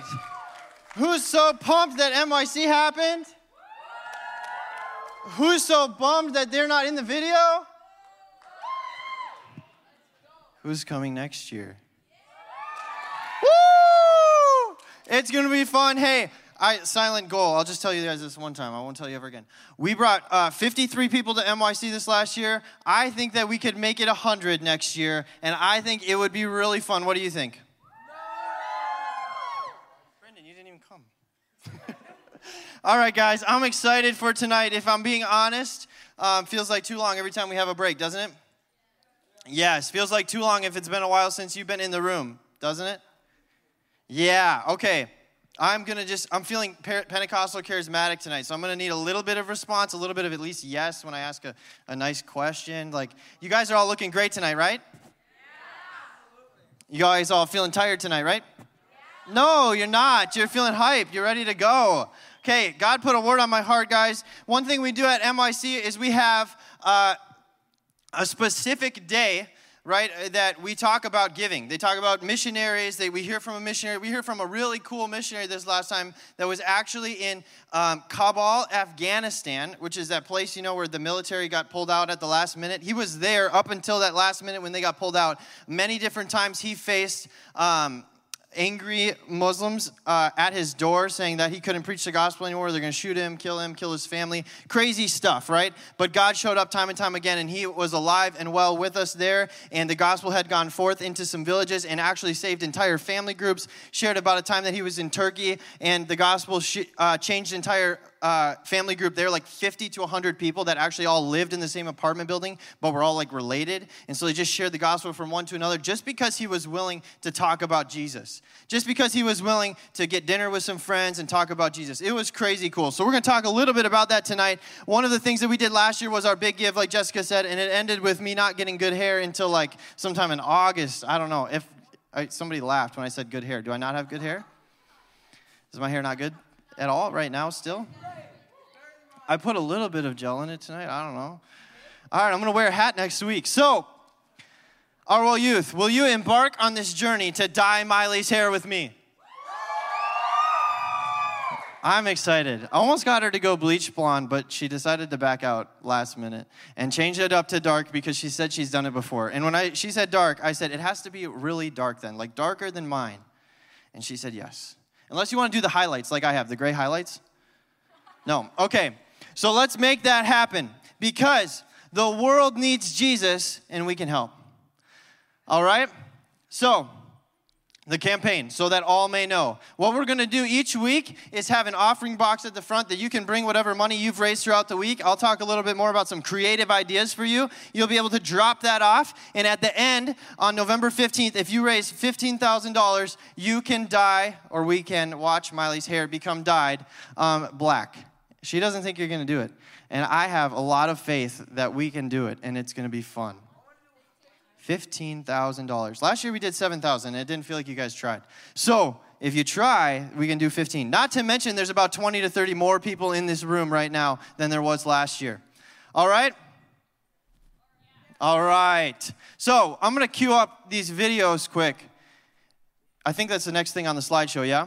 right. Who's so pumped that MYC happened? Who's so bummed that they're not in the video? Who's coming next year? Woo! It's gonna be fun. Hey, I silent goal. I'll just tell you guys this one time. I won't tell you ever again. We brought uh, 53 people to MYC this last year. I think that we could make it 100 next year, and I think it would be really fun. What do you think? Brendan, you didn't even come. All right, guys, I'm excited for tonight. If I'm being honest, um, feels like too long every time we have a break, doesn't it? Yes, feels like too long if it's been a while since you've been in the room, doesn't it? Yeah, okay. I'm gonna just, I'm feeling Pentecostal charismatic tonight, so I'm gonna need a little bit of response, a little bit of at least yes when I ask a, a nice question. Like, you guys are all looking great tonight, right? Yeah. You guys all feeling tired tonight, right? No, you're not. You're feeling hype. You're ready to go. Okay, God put a word on my heart, guys. One thing we do at MYC is we have uh, a specific day right, that we talk about giving. They talk about missionaries. They, we hear from a missionary. We hear from a really cool missionary this last time that was actually in um, Kabul, Afghanistan, which is that place, you know, where the military got pulled out at the last minute. He was there up until that last minute when they got pulled out. Many different times he faced um, angry Muslims uh, at his door saying that he couldn't preach the gospel anymore. They're going to shoot him, kill him, kill his family. Crazy stuff, right? But God showed up time and time again, and he was alive and well with us there. And the gospel had gone forth into some villages and actually saved entire family groups. Shared about a time that he was in Turkey, and the gospel sh- uh, changed entire uh, family group there, like 50 to 100 people that actually all lived in the same apartment building, but were all like related. And so they just shared the gospel from one to another just because he was willing to talk about Jesus. Just because he was willing to get dinner with some friends and talk about Jesus. It was crazy cool. So we're going to talk a little bit about that tonight. One of the things that we did last year was our big give, like Jessica said, and it ended with me not getting good hair until like sometime in August. I don't know. If somebody laughed when I said good hair. Do I not have good hair? Is my hair not good at all right now still? I put a little bit of gel in it tonight. I don't know. All right, I'm going to wear a hat next week. So, our Arwell Youth, will you embark on this journey to dye Miley's hair with me? I'm excited. I almost got her to go bleach blonde, but she decided to back out last minute and change it up to dark because she said she's done it before. And when I, she said dark, I said, it has to be really dark then, like darker than mine. And she said yes. Unless you want to do the highlights like I have, the gray highlights. No. Okay. So let's make that happen because the world needs Jesus and we can help. All right? So, the campaign, so that all may know. What we're gonna do each week is have an offering box at the front that you can bring whatever money you've raised throughout the week. I'll talk a little bit more about some creative ideas for you. You'll be able to drop that off, and at the end, on November 15th, if you raise $15,000, you can dye, or we can watch Miley's hair become dyed um, black. She doesn't think you're going to do it. And I have a lot of faith that we can do it and it's going to be fun. $15,000. Last year we did 7,000 and it didn't feel like you guys tried. So, if you try, we can do 15. Not to mention there's about 20 to 30 more people in this room right now than there was last year. All right? All right. So, I'm going to queue up these videos quick. I think that's the next thing on the slideshow, yeah?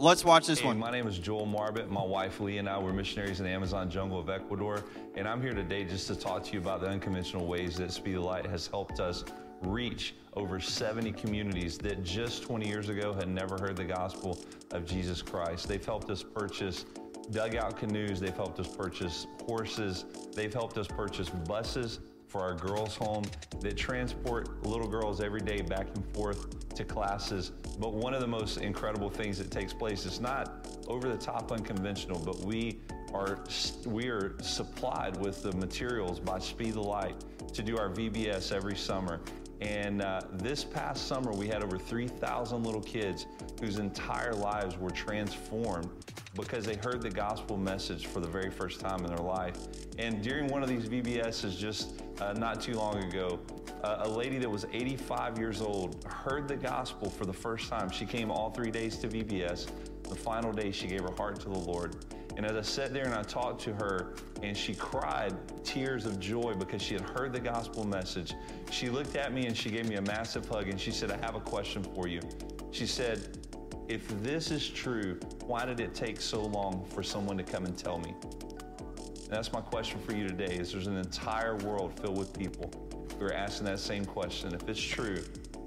Let's watch this hey, one. My name is Joel Marbit. My wife Lee and I were missionaries in the Amazon jungle of Ecuador, and I'm here today just to talk to you about the unconventional ways that Speed the Light has helped us reach over 70 communities that just 20 years ago had never heard the gospel of Jesus Christ. They've helped us purchase dugout canoes, they've helped us purchase horses, they've helped us purchase buses for our girls' home that transport little girls every day back and forth to classes. But one of the most incredible things that takes place is not over the top unconventional, but we are we are supplied with the materials by Speed the Light to do our VBS every summer. And uh, this past summer, we had over 3,000 little kids whose entire lives were transformed because they heard the gospel message for the very first time in their life. And during one of these VBSs just uh, not too long ago, uh, a lady that was 85 years old heard the gospel for the first time. She came all three days to VBS. The final day, she gave her heart to the Lord. And as I sat there and I talked to her, and she cried tears of joy because she had heard the gospel message, she looked at me and she gave me a massive hug and she said, I have a question for you. She said, if this is true, why did it take so long for someone to come and tell me? And that's my question for you today is there's an entire world filled with people who are asking that same question. If it's true,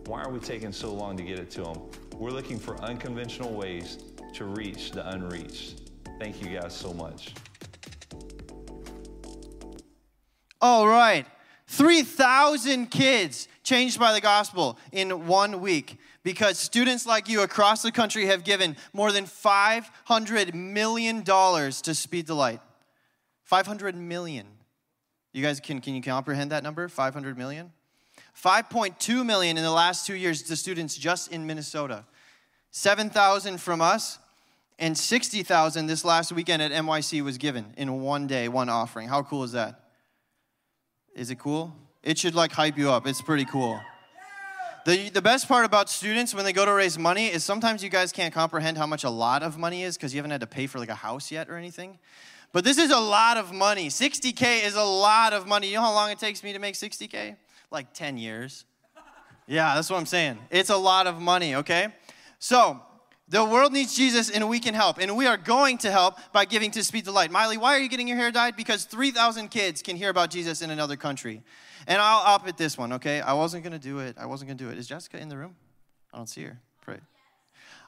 why are we taking so long to get it to them? We're looking for unconventional ways to reach the unreached. Thank you guys so much. All right. 3,000 kids changed by the gospel in one week because students like you across the country have given more than $500 million to Speed the Light. 500 million. You guys can, can you comprehend that number? 500 million? 5.2 million in the last two years to students just in Minnesota. 7,000 from us, and 60,000 this last weekend at MYC was given in one day, one offering. How cool is that? Is it cool? It should like hype you up. It's pretty cool. The, the best part about students when they go to raise money is sometimes you guys can't comprehend how much a lot of money is because you haven't had to pay for like a house yet or anything. But this is a lot of money. 60K is a lot of money. You know how long it takes me to make 60K? Like 10 years. Yeah, that's what I'm saying. It's a lot of money, okay? So, the world needs Jesus and we can help. And we are going to help by giving to Speed the Light. Miley, why are you getting your hair dyed? Because 3,000 kids can hear about Jesus in another country. And I'll up at this one, okay? I wasn't going to do it. I wasn't going to do it. Is Jessica in the room? I don't see her. Pray.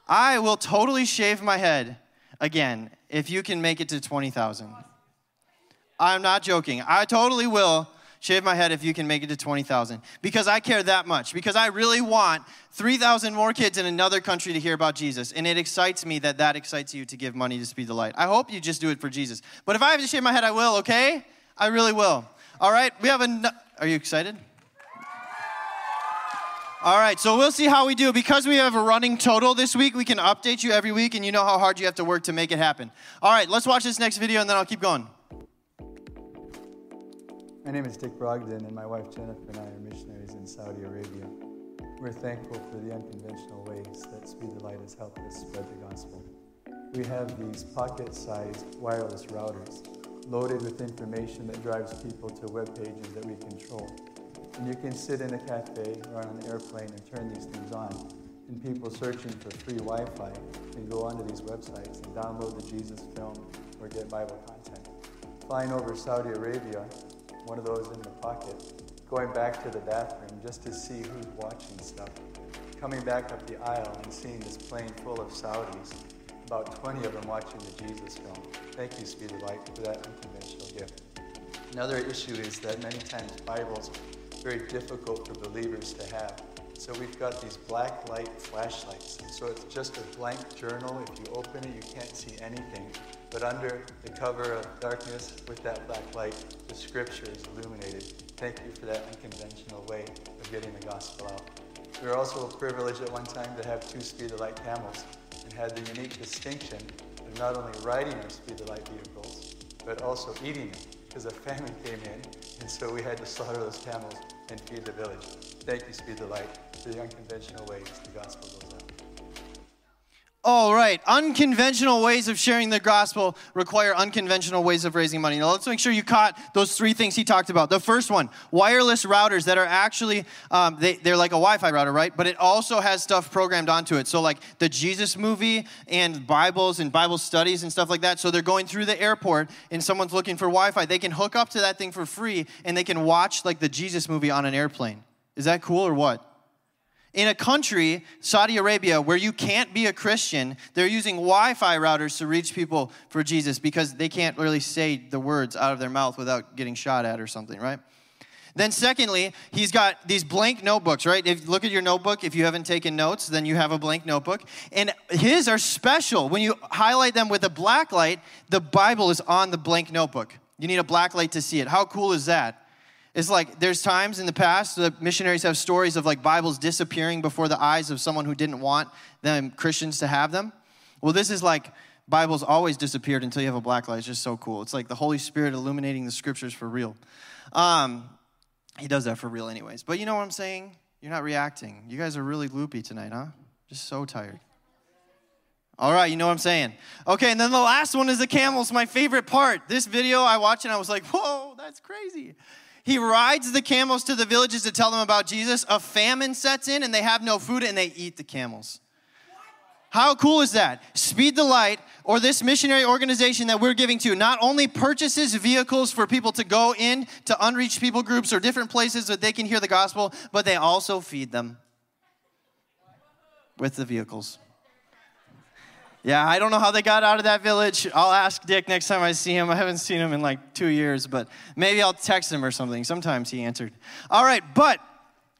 I will totally shave my head again if you can make it to 20,000. I'm not joking. I totally will shave my head if you can make it to 20,000 because I care that much. Because I really want 3,000 more kids in another country to hear about Jesus. And it excites me that that excites you to give money to Speed the Light. I hope you just do it for Jesus. But if I have to shave my head, I will, okay? I really will. All right, we have a. Are you excited? All right, so we'll see how we do. Because we have a running total this week, we can update you every week, and you know how hard you have to work to make it happen. All right, let's watch this next video, and then I'll keep going. My name is Dick Brogden, and my wife Jennifer and I are missionaries in Saudi Arabia. We're thankful for the unconventional ways that Speed the Light has helped us spread the gospel. We have these pocket sized wireless routers loaded with information that drives people to web pages that we control. And you can sit in a cafe or on an airplane and turn these things on. And people searching for free Wi Fi can go onto these websites and download the Jesus film or get Bible content. Flying over Saudi Arabia, one of those in the pocket, going back to the bathroom just to see who's watching stuff, coming back up the aisle and seeing this plane full of Saudis, about 20 of them watching the Jesus film. Thank you, Speed the Light, for that unconventional gift. Another issue is that many times Bibles very difficult for believers to have. So we've got these black light flashlights. So it's just a blank journal. If you open it, you can't see anything. But under the cover of darkness with that black light, the scripture is illuminated. Thank you for that unconventional way of getting the gospel out. We were also privileged at one time to have two Speed the Light camels and had the unique distinction of not only riding our Speed the Light vehicles, but also eating them because a famine came in, and so we had to slaughter those camels and feed the village. Thank you, Speed the Light, for the unconventional ways the gospel. All right, unconventional ways of sharing the gospel require unconventional ways of raising money. Now, let's make sure you caught those three things he talked about. The first one, wireless routers that are actually, um, they, they're like a Wi Fi router, right? But it also has stuff programmed onto it. So, like the Jesus movie and Bibles and Bible studies and stuff like that. So, they're going through the airport and someone's looking for Wi Fi. They can hook up to that thing for free and they can watch like the Jesus movie on an airplane. Is that cool or what? In a country, Saudi Arabia, where you can't be a Christian, they're using Wi Fi routers to reach people for Jesus because they can't really say the words out of their mouth without getting shot at or something, right? Then, secondly, he's got these blank notebooks, right? If look at your notebook, if you haven't taken notes, then you have a blank notebook. And his are special. When you highlight them with a black light, the Bible is on the blank notebook. You need a black light to see it. How cool is that? It's like there's times in the past the missionaries have stories of like Bibles disappearing before the eyes of someone who didn't want them Christians to have them. Well, this is like Bibles always disappeared until you have a black light. It's just so cool. It's like the Holy Spirit illuminating the scriptures for real. Um, he does that for real, anyways. But you know what I'm saying? You're not reacting. You guys are really loopy tonight, huh? Just so tired. All right, you know what I'm saying. Okay, and then the last one is the camels, my favorite part. This video I watched and I was like, whoa, that's crazy. He rides the camels to the villages to tell them about Jesus. A famine sets in and they have no food and they eat the camels. How cool is that? Speed the Light, or this missionary organization that we're giving to, not only purchases vehicles for people to go in to unreached people groups or different places that they can hear the gospel, but they also feed them with the vehicles. Yeah, I don't know how they got out of that village. I'll ask Dick next time I see him. I haven't seen him in like two years, but maybe I'll text him or something. Sometimes he answered. All right, but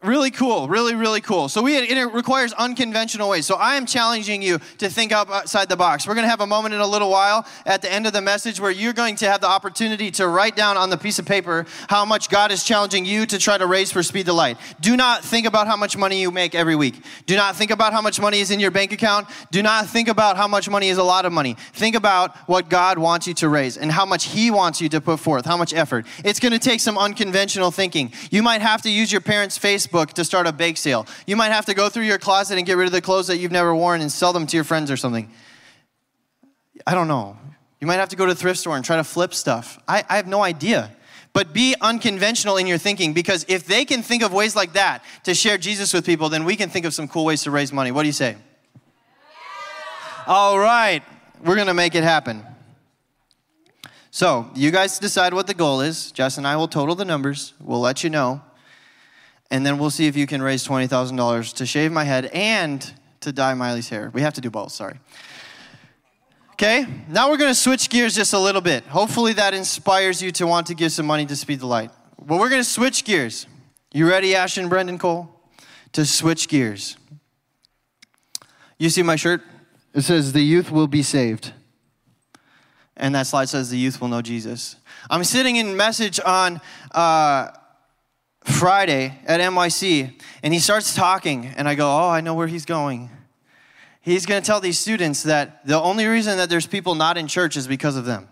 Really cool, really, really cool. So we it requires unconventional ways. So I am challenging you to think outside the box. We're going to have a moment in a little while at the end of the message where you're going to have the opportunity to write down on the piece of paper how much God is challenging you to try to raise for Speed the Light. Do not think about how much money you make every week. Do not think about how much money is in your bank account. Do not think about how much money is a lot of money. Think about what God wants you to raise and how much He wants you to put forth, how much effort. It's going to take some unconventional thinking. You might have to use your parents' Facebook Facebook to start a bake sale. You might have to go through your closet and get rid of the clothes that you've never worn and sell them to your friends or something. I don't know. You might have to go to the thrift store and try to flip stuff. I, I have no idea. But be unconventional in your thinking because if they can think of ways like that to share Jesus with people, then we can think of some cool ways to raise money. What do you say? All right, we're going to make it happen. So, you guys decide what the goal is. Jess and I will total the numbers. We'll let you know and then we'll see if you can raise $20,000 to shave my head and to dye Miley's hair. We have to do both, sorry. Okay, now we're gonna switch gears just a little bit. Hopefully, that inspires you to want to give some money to Speed the Light. But we're gonna switch gears. You ready, Ashton Brendan Cole? To switch gears. You see my shirt? It says, The youth will be saved. And that slide says, The youth will know Jesus. I'm sitting in message on. Uh, Friday at MYC, and he starts talking, and I go, Oh, I know where he's going. He's going to tell these students that the only reason that there's people not in church is because of them.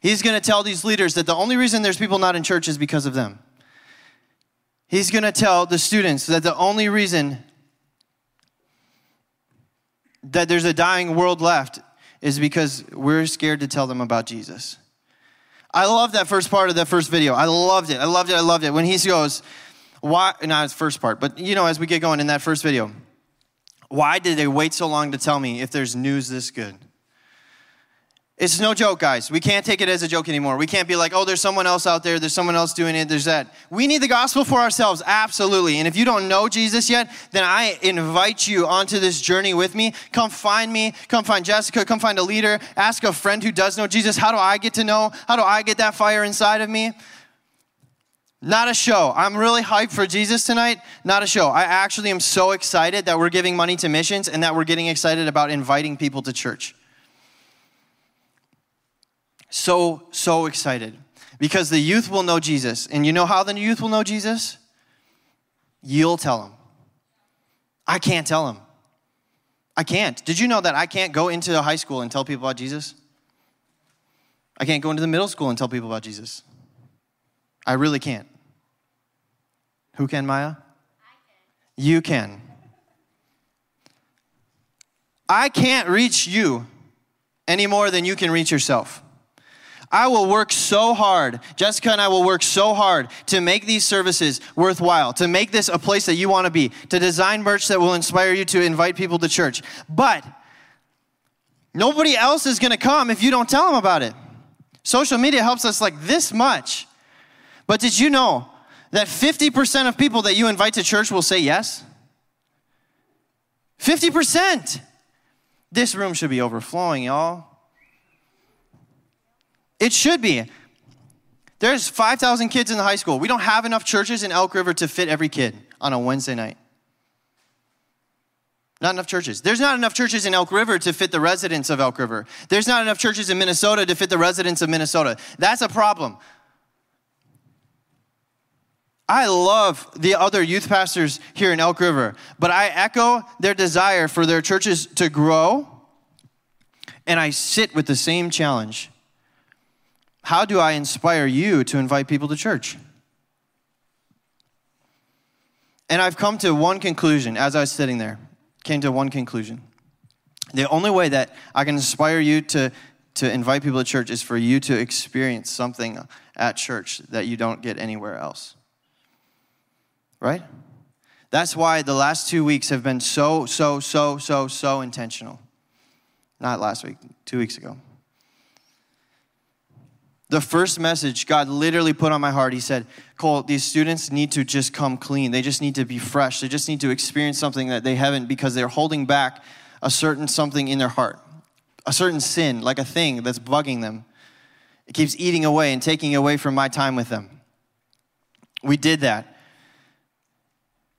He's going to tell these leaders that the only reason there's people not in church is because of them. He's going to tell the students that the only reason that there's a dying world left is because we're scared to tell them about Jesus. I love that first part of that first video. I loved it. I loved it. I loved it. When he goes, why, not his first part, but you know, as we get going in that first video, why did they wait so long to tell me if there's news this good? It's no joke, guys. We can't take it as a joke anymore. We can't be like, oh, there's someone else out there, there's someone else doing it, there's that. We need the gospel for ourselves, absolutely. And if you don't know Jesus yet, then I invite you onto this journey with me. Come find me, come find Jessica, come find a leader, ask a friend who does know Jesus, how do I get to know? How do I get that fire inside of me? Not a show. I'm really hyped for Jesus tonight. Not a show. I actually am so excited that we're giving money to missions and that we're getting excited about inviting people to church. So, so excited because the youth will know Jesus. And you know how the youth will know Jesus? You'll tell them. I can't tell them. I can't. Did you know that I can't go into a high school and tell people about Jesus? I can't go into the middle school and tell people about Jesus. I really can't. Who can, Maya? Can. You can. I can't reach you any more than you can reach yourself. I will work so hard. Jessica and I will work so hard to make these services worthwhile, to make this a place that you want to be, to design merch that will inspire you to invite people to church. But nobody else is going to come if you don't tell them about it. Social media helps us like this much. But did you know that 50% of people that you invite to church will say yes? 50%. This room should be overflowing, y'all. It should be. There's 5,000 kids in the high school. We don't have enough churches in Elk River to fit every kid on a Wednesday night. Not enough churches. There's not enough churches in Elk River to fit the residents of Elk River. There's not enough churches in Minnesota to fit the residents of Minnesota. That's a problem. I love the other youth pastors here in Elk River, but I echo their desire for their churches to grow, and I sit with the same challenge how do I inspire you to invite people to church? And I've come to one conclusion as I was sitting there, came to one conclusion. The only way that I can inspire you to, to invite people to church is for you to experience something at church that you don't get anywhere else. Right? That's why the last two weeks have been so, so, so, so, so intentional. Not last week, two weeks ago. The first message God literally put on my heart, He said, Cole, these students need to just come clean. They just need to be fresh. They just need to experience something that they haven't because they're holding back a certain something in their heart, a certain sin, like a thing that's bugging them. It keeps eating away and taking away from my time with them. We did that.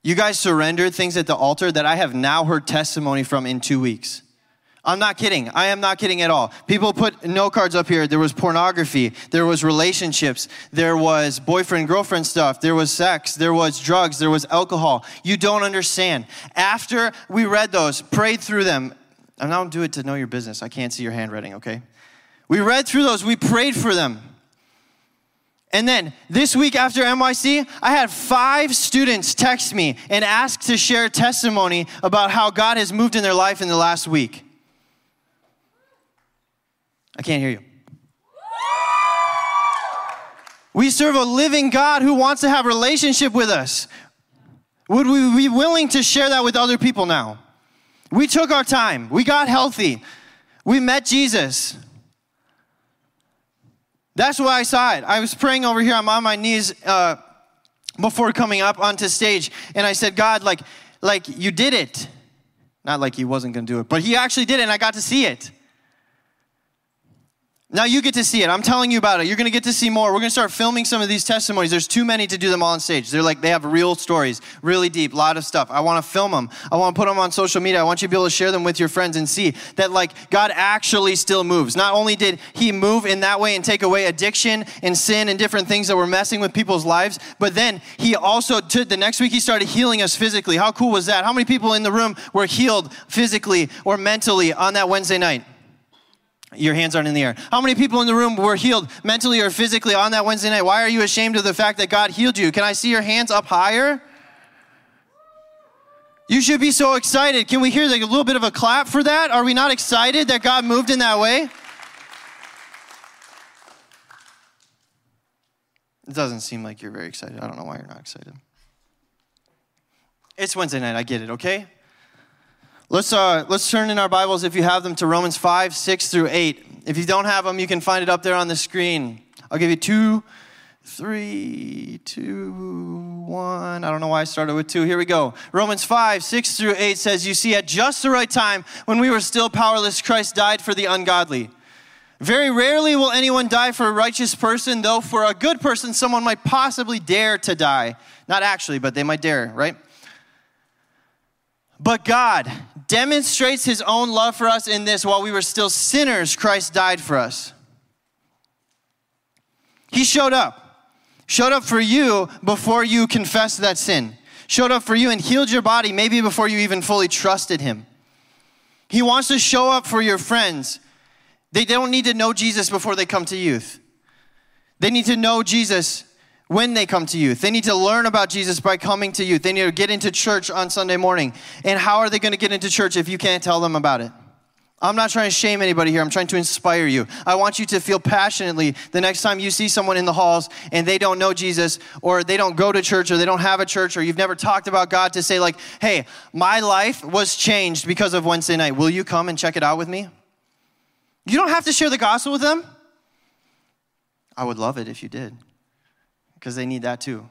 You guys surrendered things at the altar that I have now heard testimony from in two weeks. I'm not kidding. I am not kidding at all. People put no cards up here. There was pornography. There was relationships. There was boyfriend girlfriend stuff. There was sex. There was drugs. There was alcohol. You don't understand. After we read those, prayed through them, and I don't do it to know your business. I can't see your handwriting, okay? We read through those. We prayed for them. And then this week after MYC, I had five students text me and ask to share testimony about how God has moved in their life in the last week. I can't hear you. We serve a living God who wants to have relationship with us. Would we be willing to share that with other people now? We took our time. We got healthy. We met Jesus. That's why I saw it. I was praying over here. I'm on my knees uh, before coming up onto stage, and I said, God, like, like you did it. Not like he wasn't going to do it, but he actually did it, and I got to see it. Now you get to see it. I'm telling you about it. You're going to get to see more. We're going to start filming some of these testimonies. There's too many to do them all on stage. They're like, they have real stories, really deep, a lot of stuff. I want to film them. I want to put them on social media. I want you to be able to share them with your friends and see that, like, God actually still moves. Not only did He move in that way and take away addiction and sin and different things that were messing with people's lives, but then He also, took the next week, He started healing us physically. How cool was that? How many people in the room were healed physically or mentally on that Wednesday night? Your hands aren't in the air. How many people in the room were healed mentally or physically on that Wednesday night? Why are you ashamed of the fact that God healed you? Can I see your hands up higher? You should be so excited. Can we hear like a little bit of a clap for that? Are we not excited that God moved in that way? It doesn't seem like you're very excited. I don't know why you're not excited. It's Wednesday night. I get it, okay? Let's, uh, let's turn in our Bibles, if you have them, to Romans 5, 6 through 8. If you don't have them, you can find it up there on the screen. I'll give you two, three, two, one. I don't know why I started with two. Here we go. Romans 5, 6 through 8 says, You see, at just the right time, when we were still powerless, Christ died for the ungodly. Very rarely will anyone die for a righteous person, though for a good person, someone might possibly dare to die. Not actually, but they might dare, right? But God demonstrates his own love for us in this while we were still sinners, Christ died for us. He showed up. Showed up for you before you confessed that sin. Showed up for you and healed your body maybe before you even fully trusted him. He wants to show up for your friends. They don't need to know Jesus before they come to youth. They need to know Jesus when they come to youth. They need to learn about Jesus by coming to youth. They need to get into church on Sunday morning. And how are they going to get into church if you can't tell them about it? I'm not trying to shame anybody here. I'm trying to inspire you. I want you to feel passionately the next time you see someone in the halls and they don't know Jesus or they don't go to church or they don't have a church or you've never talked about God to say, like, hey, my life was changed because of Wednesday night. Will you come and check it out with me? You don't have to share the gospel with them. I would love it if you did because they need that too.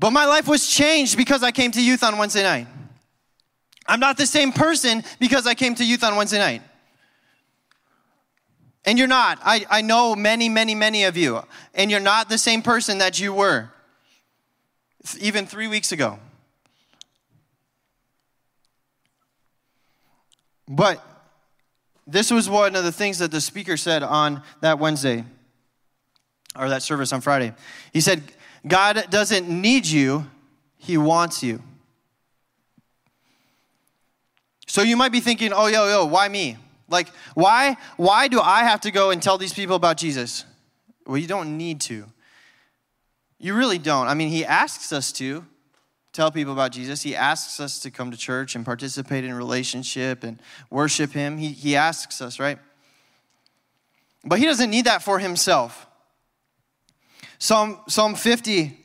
But my life was changed because I came to youth on Wednesday night. I'm not the same person because I came to youth on Wednesday night. And you're not. I, I know many, many, many of you. And you're not the same person that you were even three weeks ago. But this was one of the things that the speaker said on that Wednesday or that service on Friday. He said, God doesn't need you, He wants you. So you might be thinking, oh, yo, yo, why me? Like, why, why do I have to go and tell these people about Jesus? Well, you don't need to. You really don't. I mean, He asks us to tell people about Jesus. He asks us to come to church and participate in relationship and worship Him. He, he asks us, right? But He doesn't need that for Himself. Psalm, Psalm 50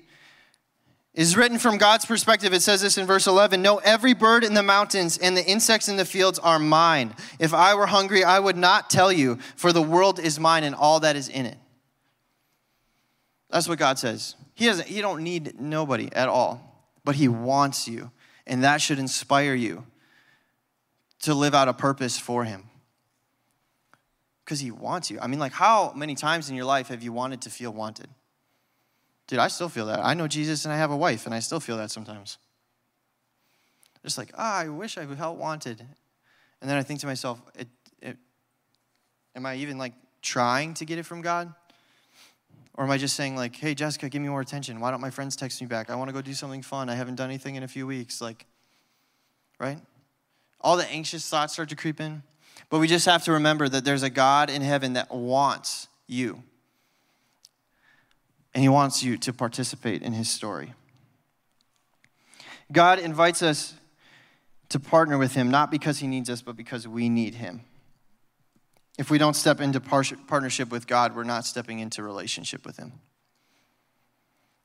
is written from God's perspective. It says this in verse 11 No, every bird in the mountains and the insects in the fields are mine. If I were hungry, I would not tell you, for the world is mine and all that is in it. That's what God says. He, doesn't, he don't need nobody at all, but He wants you. And that should inspire you to live out a purpose for Him. Because He wants you. I mean, like, how many times in your life have you wanted to feel wanted? Dude, I still feel that. I know Jesus and I have a wife, and I still feel that sometimes. Just like, ah, oh, I wish I felt wanted. And then I think to myself, it, it, am I even like trying to get it from God? Or am I just saying, like, hey, Jessica, give me more attention. Why don't my friends text me back? I want to go do something fun. I haven't done anything in a few weeks. Like, right? All the anxious thoughts start to creep in. But we just have to remember that there's a God in heaven that wants you. And he wants you to participate in his story. God invites us to partner with him, not because he needs us, but because we need him. If we don't step into partnership with God, we're not stepping into relationship with Him.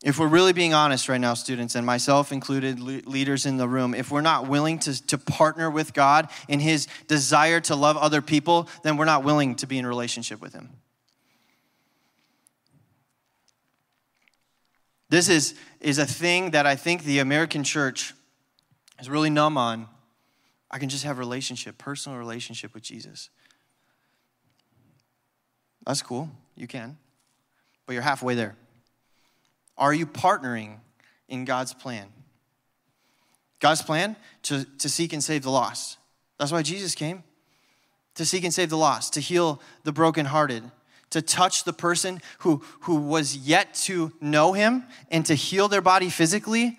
If we're really being honest right now, students, and myself included, leaders in the room, if we're not willing to, to partner with God in His desire to love other people, then we're not willing to be in relationship with Him. This is, is a thing that I think the American church is really numb on. I can just have relationship, personal relationship with Jesus. That's cool. You can. But you're halfway there. Are you partnering in God's plan? God's plan to, to seek and save the lost. That's why Jesus came to seek and save the lost, to heal the brokenhearted, to touch the person who, who was yet to know him, and to heal their body physically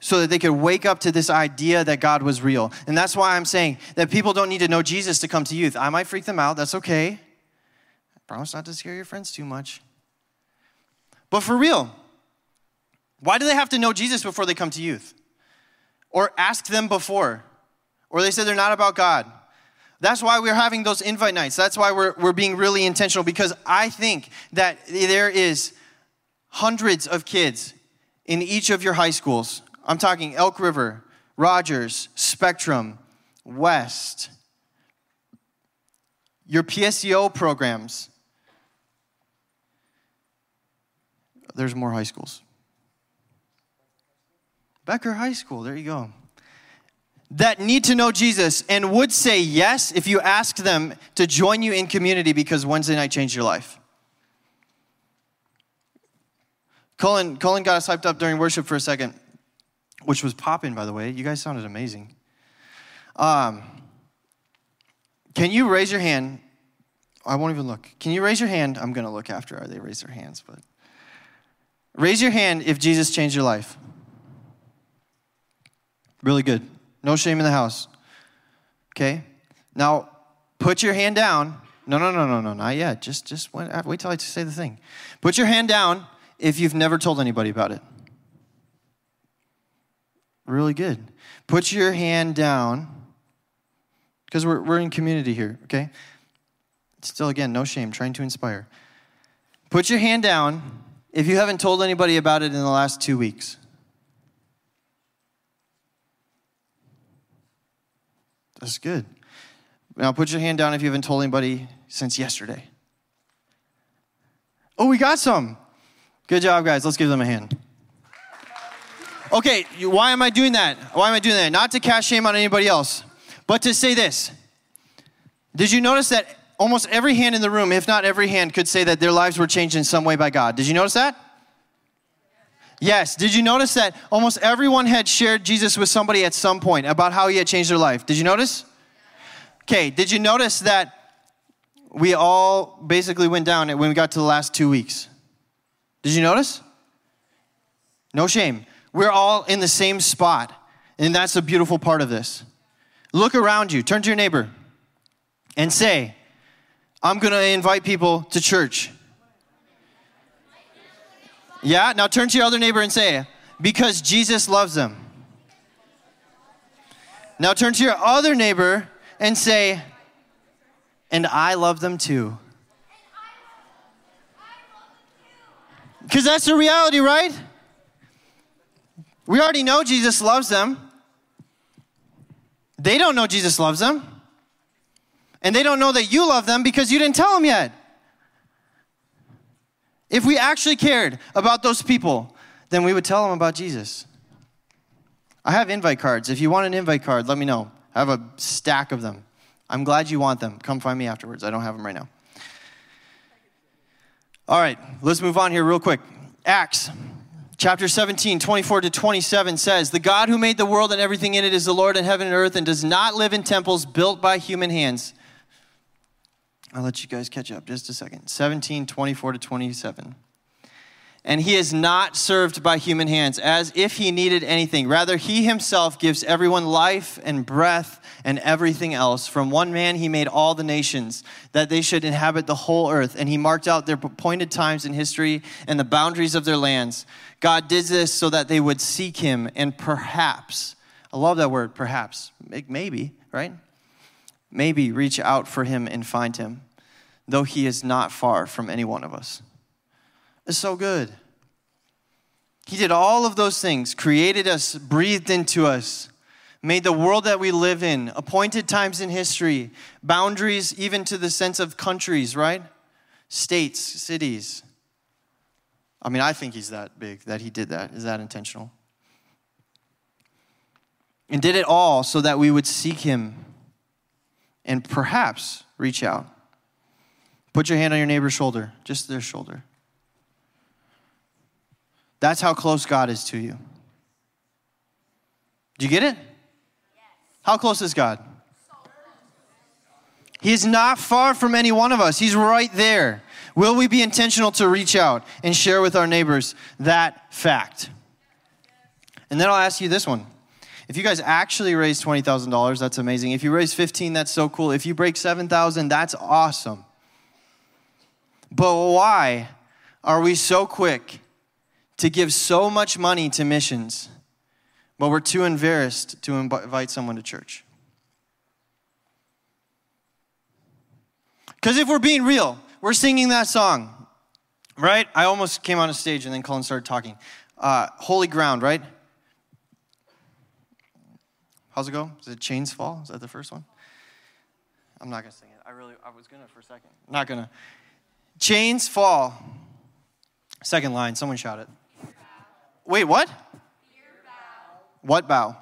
so that they could wake up to this idea that God was real. And that's why I'm saying that people don't need to know Jesus to come to youth. I might freak them out, that's okay. Promise not to scare your friends too much. But for real, why do they have to know Jesus before they come to youth? Or ask them before? Or they say they're not about God? That's why we're having those invite nights. That's why we're, we're being really intentional because I think that there is hundreds of kids in each of your high schools. I'm talking Elk River, Rogers, Spectrum, West, your PSEO programs, There's more high schools. Becker High School, there you go. That need to know Jesus and would say yes if you asked them to join you in community because Wednesday night changed your life. Colin, Colin got us hyped up during worship for a second, which was popping, by the way. You guys sounded amazing. Um, can you raise your hand? I won't even look. Can you raise your hand? I'm going to look after they raise their hands, but Raise your hand if Jesus changed your life. Really good. No shame in the house. Okay? Now, put your hand down. No, no, no, no, no, not yet. Just, just wait, uh, wait till I say the thing. Put your hand down if you've never told anybody about it. Really good. Put your hand down because we're, we're in community here, okay? Still, again, no shame, trying to inspire. Put your hand down if you haven't told anybody about it in the last two weeks. That's good. Now put your hand down if you haven't told anybody since yesterday. Oh, we got some. Good job, guys. Let's give them a hand. Okay, why am I doing that? Why am I doing that? Not to cast shame on anybody else, but to say this. Did you notice that almost every hand in the room, if not every hand, could say that their lives were changed in some way by God. Did you notice that? Yes. Did you notice that almost everyone had shared Jesus with somebody at some point about how he had changed their life? Did you notice? Okay. Did you notice that we all basically went down when we got to the last two weeks? Did you notice? No shame. We're all in the same spot. And that's a beautiful part of this. Look around you, turn to your neighbor, and say, I'm going to invite people to church. Yeah, now turn to your other neighbor and say, because Jesus loves them. Now turn to your other neighbor and say, and I love them too. Because that's the reality, right? We already know Jesus loves them. They don't know Jesus loves them. And they don't know that you love them because you didn't tell them yet. If we actually cared about those people, then we would tell them about Jesus. I have invite cards. If you want an invite card, let me know. I have a stack of them. I'm glad you want them. Come find me afterwards. I don't have them right now. All right, let's move on here real quick. Acts chapter 17, 24 to 27 says, The God who made the world and everything in it is the Lord in heaven and earth and does not live in temples built by human hands. I'll let you guys catch up just a second. 17, 24 to 27 and he is not served by human hands as if he needed anything. Rather, he himself gives everyone life and breath and everything else. From one man, he made all the nations that they should inhabit the whole earth, and he marked out their appointed times in history and the boundaries of their lands. God did this so that they would seek him and perhaps, I love that word, perhaps, maybe, right? Maybe reach out for him and find him, though he is not far from any one of us It's so good. He did all of those things, created us, breathed into us, made the world that we live in, appointed times in history, boundaries even to the sense of countries, right? States, cities. I mean, I think he's that big that he did that. Is that intentional? And did it all so that we would seek him and perhaps reach out. Put your hand on your neighbor's shoulder, just their shoulder. That's how close God is to you. Do you get it? How close is God? He is not far from any one of us. He's right there. Will we be intentional to reach out and share with our neighbors that fact? And then I'll ask you this one. If you guys actually raise $20,000, that's amazing. If you raise 15, that's so cool. If you break 7,000, that's awesome. But why are we so quick to give so much money to missions, but we're too embarrassed to invite someone to church. Because if we're being real, we're singing that song, right? I almost came on a stage and then Colin started talking. Uh, Holy ground, right? How's it go? Is it Chains Fall? Is that the first one? I'm not gonna sing it. I really, I was gonna for a second. Not gonna. Chains fall. Second line, someone shout it. Wait, what? Bow. What bow? Fear.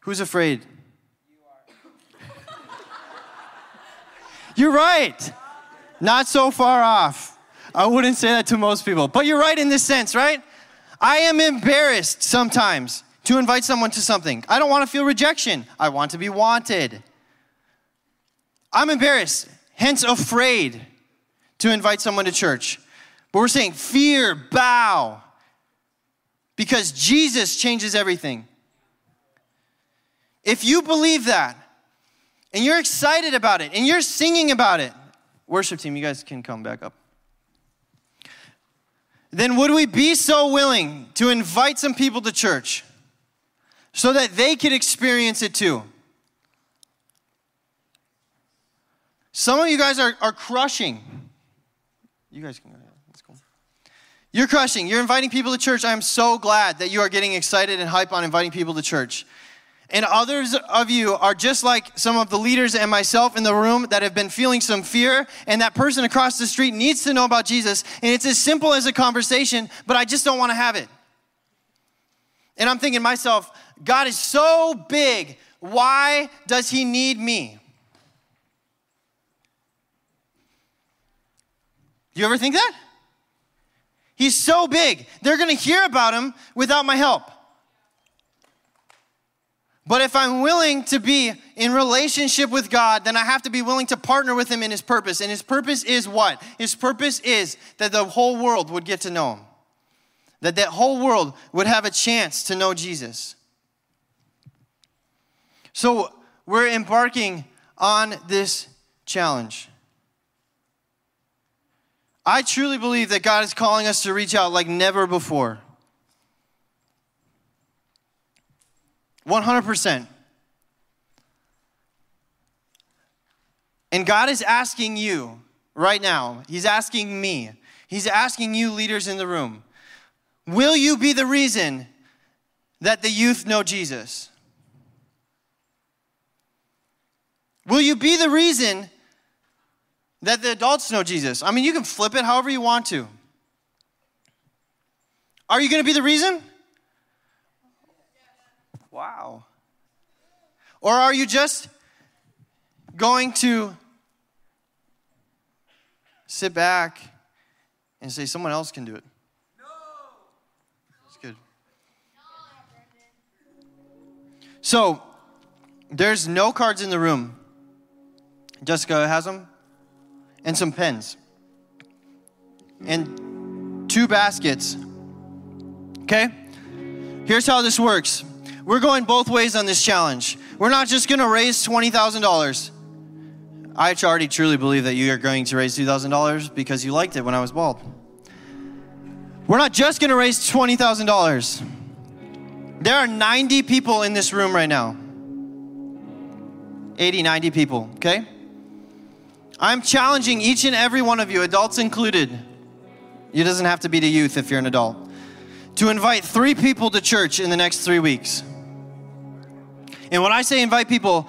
Who's afraid? You are. you're right. Not so far off. I wouldn't say that to most people, but you're right in this sense, right? I am embarrassed sometimes to invite someone to something. I don't want to feel rejection. I want to be wanted. I'm embarrassed, hence afraid to invite someone to church. But we're saying fear, bow because Jesus changes everything. If you believe that, and you're excited about it, and you're singing about it, worship team, you guys can come back up. Then would we be so willing to invite some people to church so that they could experience it too? Some of you guys are, are crushing. You guys can go ahead. That's cool. You're crushing. You're inviting people to church. I am so glad that you are getting excited and hype on inviting people to church. And others of you are just like some of the leaders and myself in the room that have been feeling some fear, and that person across the street needs to know about Jesus. And it's as simple as a conversation, but I just don't want to have it. And I'm thinking myself, God is so big. Why does he need me? You ever think that? He's so big. They're going to hear about him without my help. But if I'm willing to be in relationship with God, then I have to be willing to partner with Him in His purpose. And His purpose is what? His purpose is that the whole world would get to know Him, that that whole world would have a chance to know Jesus. So we're embarking on this challenge. I truly believe that God is calling us to reach out like never before. 100%. And God is asking you right now, He's asking me, He's asking you, leaders in the room, will you be the reason that the youth know Jesus? Will you be the reason that the adults know Jesus? I mean, you can flip it however you want to. Are you going to be the reason? Wow. Or are you just going to sit back and say someone else can do it? No. That's good. So, there's no cards in the room. Jessica has them, and some pens, and two baskets. Okay? Here's how this works we're going both ways on this challenge. We're not just to raise $20,000. I already truly believe that you are going to raise $2,000 because you liked it when I was bald. We're not just to raise $20,000. There are 90 people in this room right now. 80, 90 people, okay? I'm challenging each and every one of you, adults included. It doesn't have to be to youth if you're an adult. To invite three people to church in the next three weeks. And when I say invite people,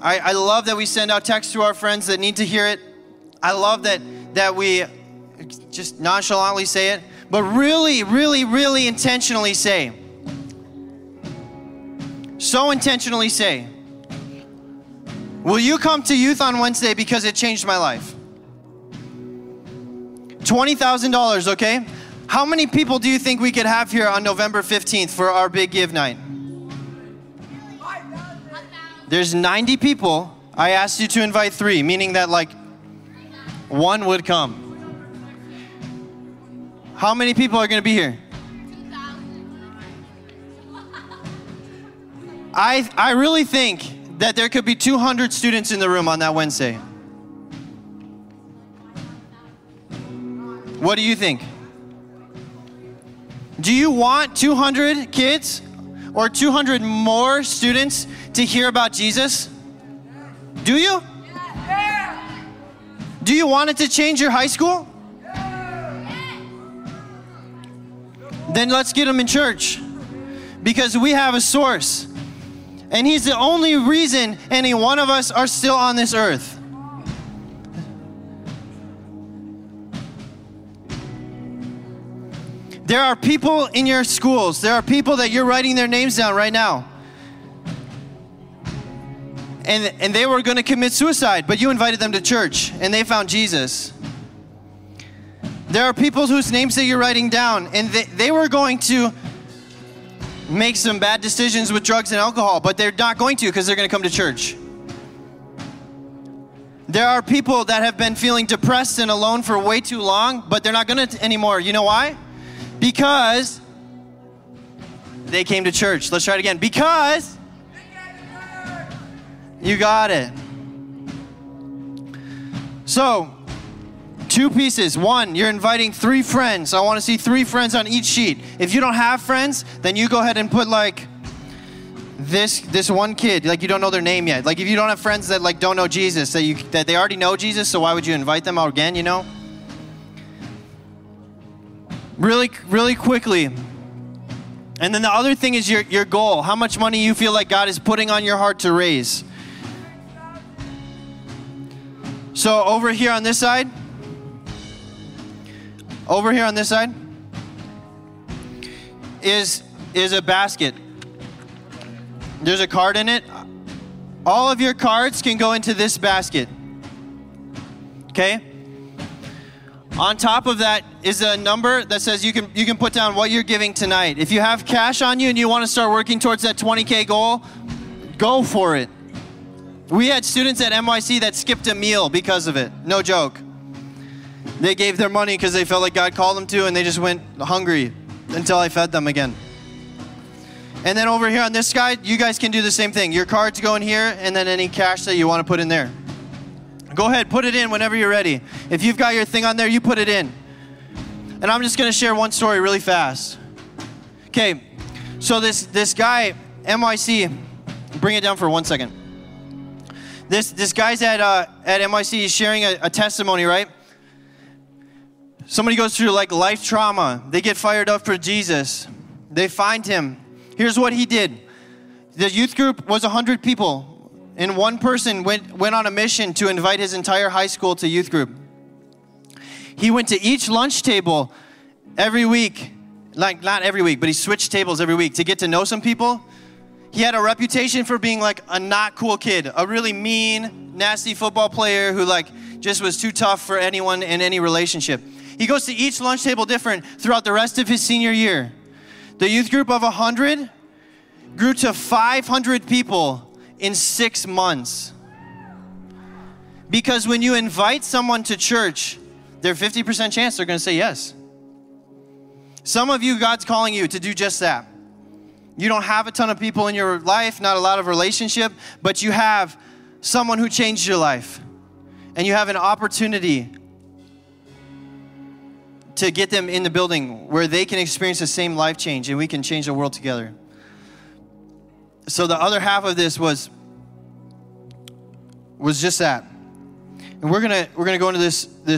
I, I love that we send out texts to our friends that need to hear it. I love that that we just nonchalantly say it, but really, really, really intentionally say. So intentionally say, Will you come to youth on Wednesday because it changed my life? $20,000, okay? How many people do you think we could have here on November 15th for our big give night? There's 90 people. I asked you to invite three, meaning that like one would come. How many people are going to be here? I, I really think that there could be 200 students in the room on that Wednesday. What do you think? Do you want 200 kids or 200 more students to hear about Jesus? Do you? Do you want it to change your high school? Then let's get them in church because we have a source. And He's the only reason any one of us are still on this earth. There are people in your schools, there are people that you're writing their names down right now. And, and they were going to commit suicide, but you invited them to church and they found Jesus. There are people whose names that you're writing down, and they, they were going to make some bad decisions with drugs and alcohol, but they're not going to because they're going to come to church. There are people that have been feeling depressed and alone for way too long, but they're not going to anymore. You know why? Because they came to church. Let's try it again. Because you got it. So, two pieces. One, you're inviting three friends. I want to see three friends on each sheet. If you don't have friends, then you go ahead and put like this this one kid like you don't know their name yet like if you don't have friends that like don't know jesus that you that they already know jesus so why would you invite them out again you know really really quickly and then the other thing is your your goal how much money you feel like god is putting on your heart to raise so over here on this side over here on this side is is a basket. There's a card in it. All of your cards can go into this basket. Okay? On top of that is a number that says you can you can put down what you're giving tonight. If you have cash on you and you want to start working towards that 20k goal, go for it. We had students at MYC that skipped a meal because of it. No joke. They gave their money because they felt like God called them to, and they just went hungry until I fed them again. And then over here on this side, you guys can do the same thing. Your cards go in here, and then any cash that you want to put in there. Go ahead, put it in whenever you're ready. If you've got your thing on there, you put it in. And I'm just going to share one story really fast. Okay, so this this guy, MYC, bring it down for one second. This this guy's at uh, at MYC. He's sharing a, a testimony, right? Somebody goes through like life trauma. They get fired up for Jesus. They find him Here's what he did. The youth group was 100 people, and one person went, went on a mission to invite his entire high school to youth group. He went to each lunch table every week, like not every week, but he switched tables every week to get to know some people. He had a reputation for being like a not cool kid, a really mean, nasty football player who like just was too tough for anyone in any relationship. He goes to each lunch table different throughout the rest of his senior year. The youth group of 100 grew to 500 people in six months. Because when you invite someone to church, there's 50% chance they're going to say yes. Some of you, God's calling you to do just that. You don't have a ton of people in your life, not a lot of relationship, but you have someone who changed your life. And you have an opportunity to get them in the building where they can experience the same life change and we can change the world together. So the other half of this was was just that. And we're going to we're going to go into this this